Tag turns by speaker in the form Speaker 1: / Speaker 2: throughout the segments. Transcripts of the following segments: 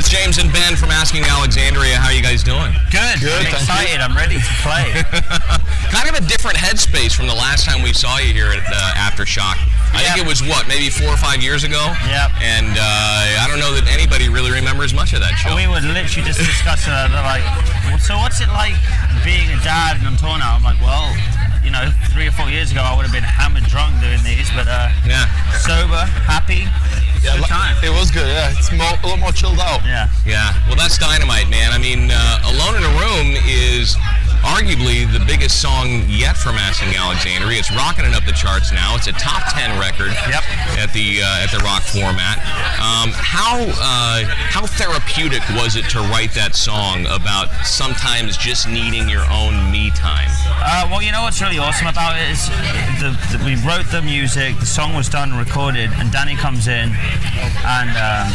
Speaker 1: it's James and Ben from Asking Alexandria. How are you guys doing?
Speaker 2: Good.
Speaker 3: Good,
Speaker 2: I'm excited. I'm ready to play.
Speaker 1: kind of a different headspace from the last time we saw you here at uh, Aftershock. I think it was what, maybe four or five years ago.
Speaker 2: Yep.
Speaker 1: And uh, I don't know that anybody really remembers much of that show.
Speaker 2: we were literally just discussing uh, like, so what's it like being a dad and on tour now? I'm like, well, you know, three or four years ago I would have been hammered drunk doing these, but uh,
Speaker 1: yeah.
Speaker 2: sober, happy,
Speaker 3: Yeah,
Speaker 2: good time.
Speaker 3: It was good. Yeah, it's more, a lot more chilled out.
Speaker 2: Yeah.
Speaker 1: Yeah. Well, that's dynamite, man. I mean, uh, Alone in a Room is arguably the biggest song yet from Asking Alexandria. It's rocking it up the charts now. It's a top 10 record
Speaker 2: Yep.
Speaker 1: At the uh, at the rock format. Um, how uh, how therapeutic was it to write that song about sometimes just needing your own me time?
Speaker 2: Uh, well, you know what's really awesome about it is the, the, we wrote the music, the song was done, recorded, and Danny comes in, and um,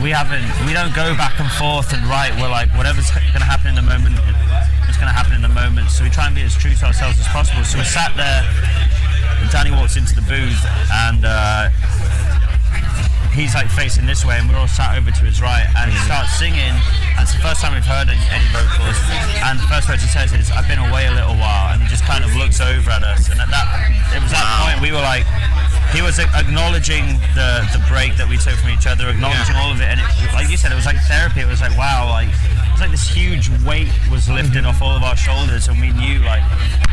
Speaker 2: we haven't, we don't go back and forth and write. We're like, whatever's going to happen in the moment, it's going to happen in the moment. So we try and be as true to ourselves as possible. So we sat there. and Danny walks into the booth, he's like facing this way and we're all sat over to his right and he starts singing. And it's the first time we've heard any, any vocals. And the first words he says is I've been away a little while and he just kind of looks over at us. And at that it was that point we were like he was acknowledging the the break that we took from each other acknowledging all of it and it, like you said it was like therapy. It was like wow like it was like this huge weight was mm-hmm. lifted off all of our shoulders and we knew like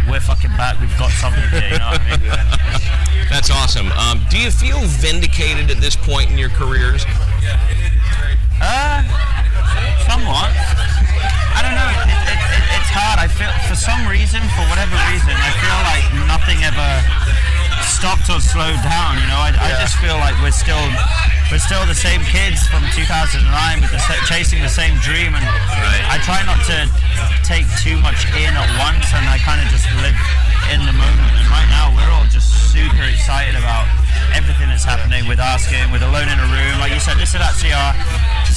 Speaker 2: we're fucking back we've got something here you know what I mean
Speaker 1: awesome. Um, do you feel vindicated at this point in your careers?
Speaker 2: Uh, somewhat. I don't know. It, it, it, it's hard. I feel for some reason, for whatever reason, I feel like nothing ever stopped or slowed down. You know, I, I just feel like we're still we're still the same kids from 2009 with the chasing the same dream, and I try not to take too much in at once, and I kind of just live in the moment. And right now, we're all just excited about everything that's happening with Asking, with Alone in a Room. Like you said, this is actually our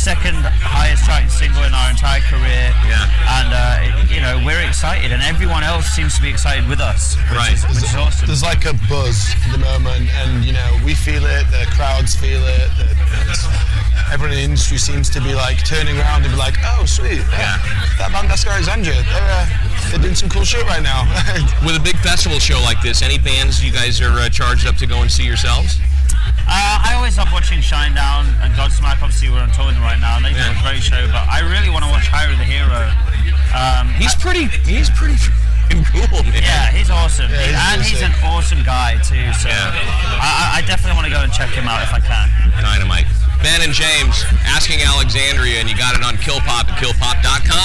Speaker 2: second highest charting single in our entire career.
Speaker 1: Yeah.
Speaker 2: And, uh, you know, we're excited, and everyone else seems to be excited with us, which,
Speaker 1: Right.
Speaker 2: is, which is awesome.
Speaker 3: There's like a buzz at the moment, and you know we feel it. The crowds feel it. The, everyone in the industry seems to be like turning around and be like, "Oh, sweet,
Speaker 1: Yeah.
Speaker 3: that band Asking Alexandria, they're uh, they're doing some cool shit right now."
Speaker 1: With a big festival show like this, any bands you guys are uh, charged up to go and see yourselves?
Speaker 2: Uh, I always love watching Shinedown and Godsmack. Obviously, we're on tour with them right now, and they do a great show. But I really want to watch Hyro the Hero. Um,
Speaker 1: He's pretty. He's pretty cool, man.
Speaker 2: yeah, he's awesome,
Speaker 3: Yeah, he's
Speaker 2: and he's an awesome guy too. So
Speaker 1: Yeah.
Speaker 2: I, I I definitely want to go and check him out if I can.
Speaker 1: Dynamite. Ben and James asking Alexandria, and you got it on Killpop at killpop.com.